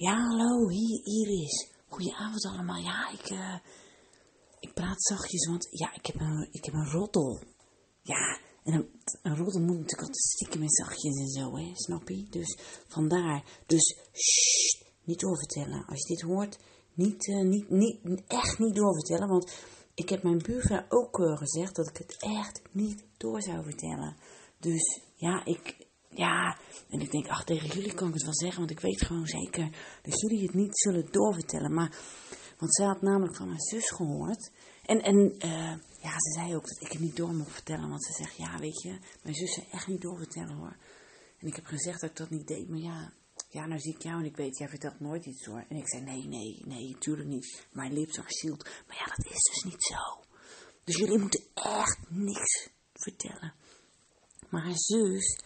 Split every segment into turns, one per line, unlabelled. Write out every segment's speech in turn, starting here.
Ja, hallo, hier Iris. Goedenavond allemaal. Ja, ik, eh, ik praat zachtjes, want ja, ik heb een, ik heb een roddel. Ja, en een, een roddel moet natuurlijk altijd stiekem met zachtjes en zo, hè, snap je? Dus vandaar. Dus, shh, niet doorvertellen. Als je dit hoort, niet, eh, niet, niet, echt niet doorvertellen, want ik heb mijn buurvrouw ook uh, gezegd dat ik het echt niet door zou vertellen. Dus ja, ik, ja, en ik denk, ach, tegen jullie kan ik het wel zeggen, want ik weet gewoon zeker dat jullie het niet zullen doorvertellen. Maar, want zij had namelijk van mijn zus gehoord. En, en uh, ja, ze zei ook dat ik het niet door mocht vertellen, want ze zegt, ja, weet je, mijn zus zei echt niet doorvertellen hoor. En ik heb gezegd dat ik dat niet deed, maar ja, ja, nou zie ik jou en ik weet, jij vertelt nooit iets hoor. En ik zei, nee, nee, nee, tuurlijk niet. Mijn lips are sealed. Maar ja, dat is dus niet zo. Dus jullie moeten echt niks vertellen. Maar haar zus,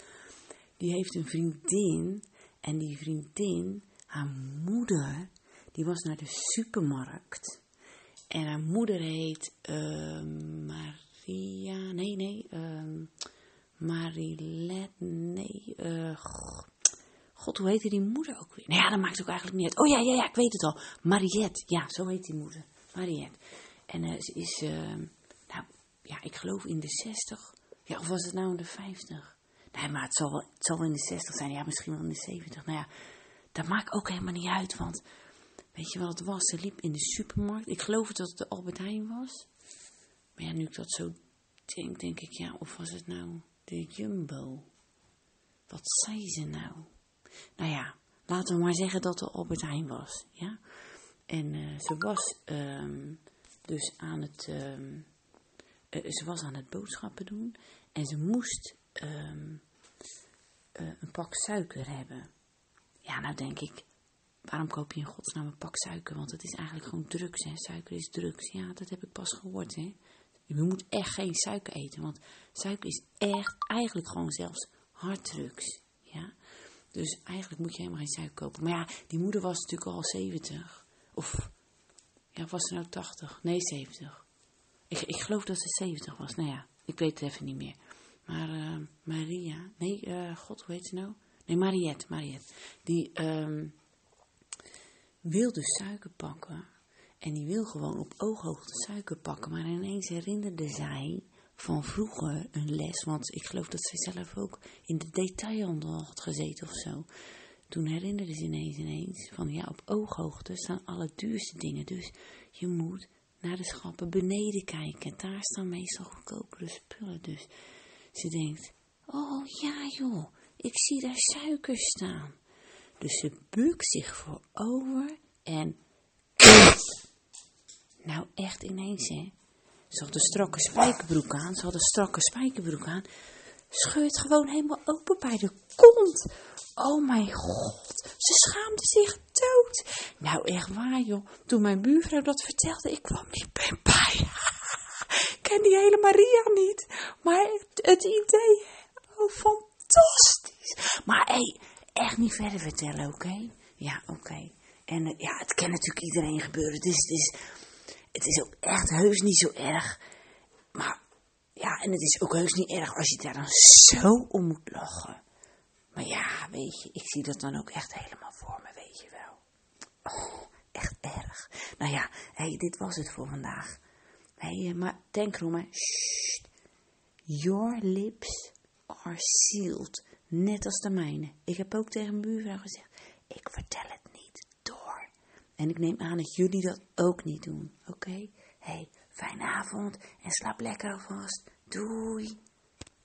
die heeft een vriendin. En die vriendin, haar moeder, die was naar de supermarkt. En haar moeder heet uh, Maria, nee, nee, uh, Marilet, nee, uh, God, hoe heette die moeder ook weer? Nou ja, dat maakt ook eigenlijk niet uit. Oh ja, ja, ja, ik weet het al. Mariette, ja, zo heet die moeder. Mariette. En uh, ze is, uh, nou, ja, ik geloof in de 60. Ja, of was het nou in de 50? Nee, maar het zal, wel, het in de 60 zijn. Ja, misschien wel in de 70. Nou ja, dat maakt ook helemaal niet uit. Want, weet je wat het was? Ze liep in de supermarkt. Ik geloof dat het de Albert Heijn was. Maar ja, nu ik dat zo denk, denk ik, ja, of was het nou de Jumbo? Wat zei ze nou? Nou ja, laten we maar zeggen dat er Albert Heijn was, ja. En uh, ze was um, dus aan het, um, uh, ze was aan het boodschappen doen en ze moest um, uh, een pak suiker hebben. Ja, nou denk ik, waarom koop je in godsnaam een pak suiker? Want het is eigenlijk gewoon drugs, hè. Suiker is drugs. Ja, dat heb ik pas gehoord, hè. Je moet echt geen suiker eten, want suiker is echt eigenlijk gewoon zelfs harddrugs, ja. Dus eigenlijk moet je helemaal geen suiker kopen. Maar ja, die moeder was natuurlijk al 70. Of, ja, was ze nou 80? Nee, 70. Ik, ik geloof dat ze 70 was. Nou ja, ik weet het even niet meer. Maar uh, Maria, nee, uh, god, hoe heet ze nou? Nee, Mariette, Mariette. Die um, wil dus suiker pakken. En die wil gewoon op ooghoogte suiker pakken. Maar ineens herinnerde zij van vroeger een les, want ik geloof dat zij zelf ook in de detailhandel had gezeten of zo. Toen herinnerde ze ineens ineens van ja, op ooghoogte staan alle duurste dingen, dus je moet naar de schappen beneden kijken. Daar staan meestal goedkopere spullen, dus ze denkt, oh ja joh, ik zie daar suiker staan. Dus ze bukt zich voorover en nou echt ineens hè. Ze had een strakke spijkerbroek aan. Ze had een strakke spijkerbroek aan. Scheurt gewoon helemaal open bij de kont. Oh mijn god. Ze schaamde zich dood. Nou echt waar joh. Toen mijn buurvrouw dat vertelde, ik kwam niet bij. Ken die hele Maria niet. Maar het, het idee, oh fantastisch. Maar hey, echt niet verder vertellen, oké? Ja, oké. En uh, ja, het kan natuurlijk iedereen gebeuren. Dus het is het is ook echt heus niet zo erg. Maar ja, en het is ook heus niet erg als je daar dan zo om moet lachen. Maar ja, weet je, ik zie dat dan ook echt helemaal voor me, weet je wel. Oh, echt erg. Nou ja, hey, dit was het voor vandaag. Hé, hey, maar denk erom, hè. Sst. Your lips are sealed. Net als de mijne. Ik heb ook tegen mijn buurvrouw gezegd, ik vertel het en ik neem aan dat jullie dat ook niet doen, oké? Okay? hey, fijne avond en slaap lekker alvast. Doei!